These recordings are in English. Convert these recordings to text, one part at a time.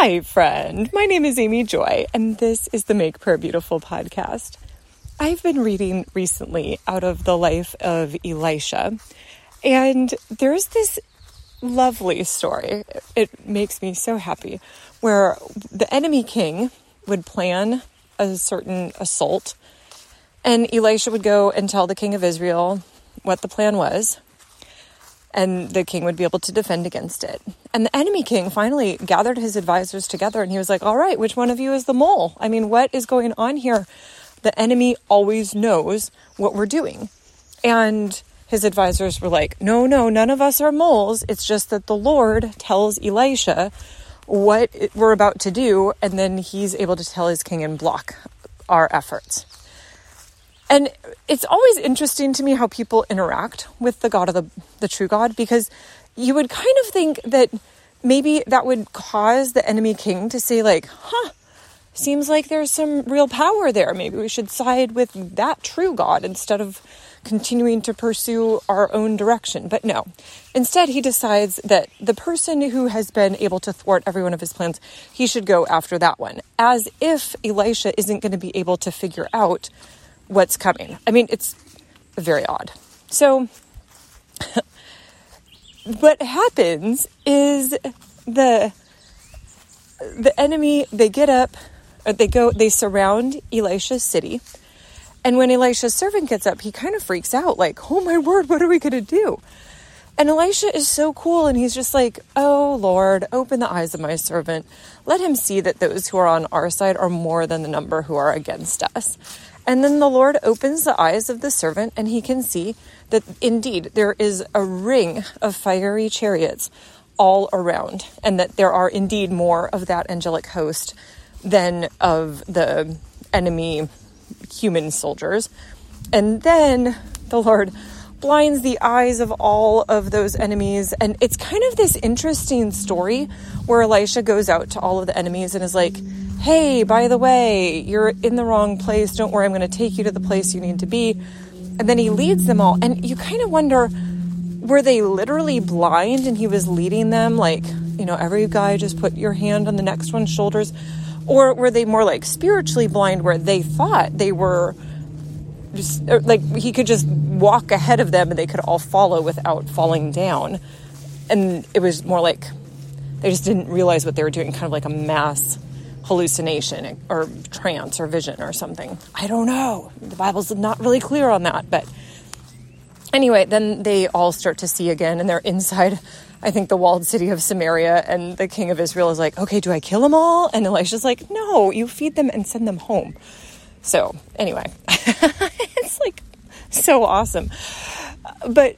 Hi, friend. My name is Amy Joy, and this is the Make Prayer Beautiful podcast. I've been reading recently out of the life of Elisha, and there's this lovely story. It makes me so happy where the enemy king would plan a certain assault, and Elisha would go and tell the king of Israel what the plan was and the king would be able to defend against it. And the enemy king finally gathered his advisors together and he was like, All right, which one of you is the mole? I mean, what is going on here? The enemy always knows what we're doing. And his advisors were like, No, no, none of us are moles. It's just that the Lord tells Elisha what we're about to do, and then he's able to tell his king and block our efforts. And it's always interesting to me how people interact with the God of the, the true God because you would kind of think that maybe that would cause the enemy king to say, like, huh, seems like there's some real power there. Maybe we should side with that true God instead of continuing to pursue our own direction. But no, instead, he decides that the person who has been able to thwart every one of his plans, he should go after that one, as if Elisha isn't going to be able to figure out what's coming. I mean, it's very odd. So, what happens is the the enemy they get up, or they go, they surround Elisha's city, and when Elisha's servant gets up, he kind of freaks out, like, "Oh my word, what are we gonna do?" And Elisha is so cool, and he's just like, Oh Lord, open the eyes of my servant. Let him see that those who are on our side are more than the number who are against us. And then the Lord opens the eyes of the servant, and he can see that indeed there is a ring of fiery chariots all around, and that there are indeed more of that angelic host than of the enemy human soldiers. And then the Lord blinds the eyes of all of those enemies. And it's kind of this interesting story where Elisha goes out to all of the enemies and is like, hey, by the way, you're in the wrong place. Don't worry, I'm going to take you to the place you need to be. And then he leads them all. And you kind of wonder were they literally blind and he was leading them like, you know, every guy just put your hand on the next one's shoulders? Or were they more like spiritually blind where they thought they were just er, like he could just walk ahead of them and they could all follow without falling down? And it was more like they just didn't realize what they were doing, kind of like a mass hallucination or trance or vision or something. I don't know. The Bible's not really clear on that. But anyway, then they all start to see again and they're inside, I think, the walled city of Samaria. And the king of Israel is like, okay, do I kill them all? And Elisha's like, no, you feed them and send them home. So anyway, it's like so awesome. But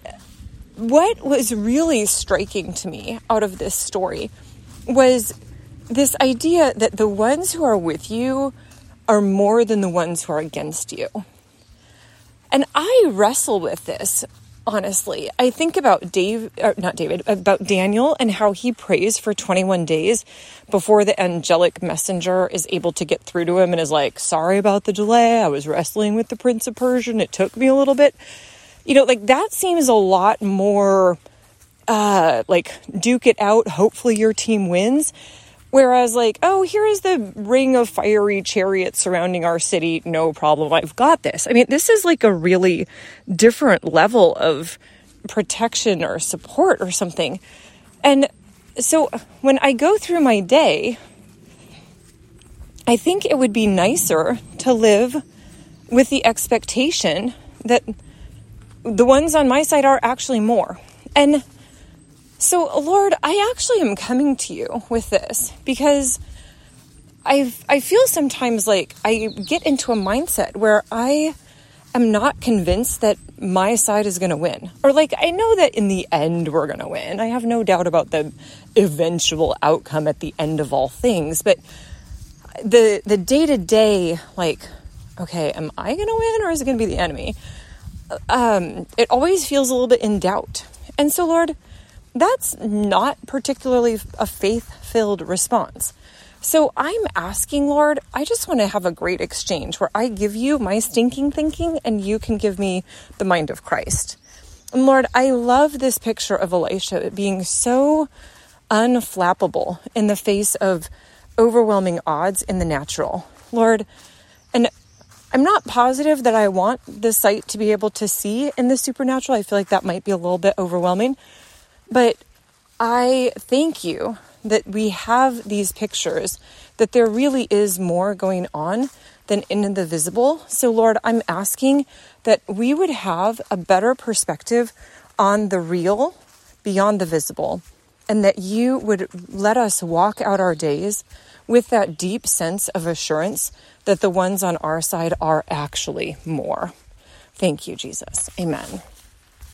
what was really striking to me out of this story was this idea that the ones who are with you are more than the ones who are against you. And I wrestle with this, honestly. I think about Dave, not David, about Daniel and how he prays for 21 days before the angelic messenger is able to get through to him and is like, sorry about the delay. I was wrestling with the Prince of Persia it took me a little bit. You know, like that seems a lot more uh, like duke it out. Hopefully your team wins Whereas, like, oh, here is the ring of fiery chariots surrounding our city. No problem. I've got this. I mean, this is like a really different level of protection or support or something. And so when I go through my day, I think it would be nicer to live with the expectation that the ones on my side are actually more. And so, Lord, I actually am coming to you with this because I I feel sometimes like I get into a mindset where I am not convinced that my side is going to win. Or like I know that in the end we're going to win. I have no doubt about the eventual outcome at the end of all things, but the the day-to-day like okay, am I going to win or is it going to be the enemy? Um, it always feels a little bit in doubt. And so, Lord, that's not particularly a faith filled response. So I'm asking, Lord, I just want to have a great exchange where I give you my stinking thinking and you can give me the mind of Christ. And Lord, I love this picture of Elisha being so unflappable in the face of overwhelming odds in the natural. Lord, and I'm not positive that I want the sight to be able to see in the supernatural. I feel like that might be a little bit overwhelming. But I thank you that we have these pictures, that there really is more going on than in the visible. So, Lord, I'm asking that we would have a better perspective on the real beyond the visible, and that you would let us walk out our days with that deep sense of assurance that the ones on our side are actually more. Thank you, Jesus. Amen.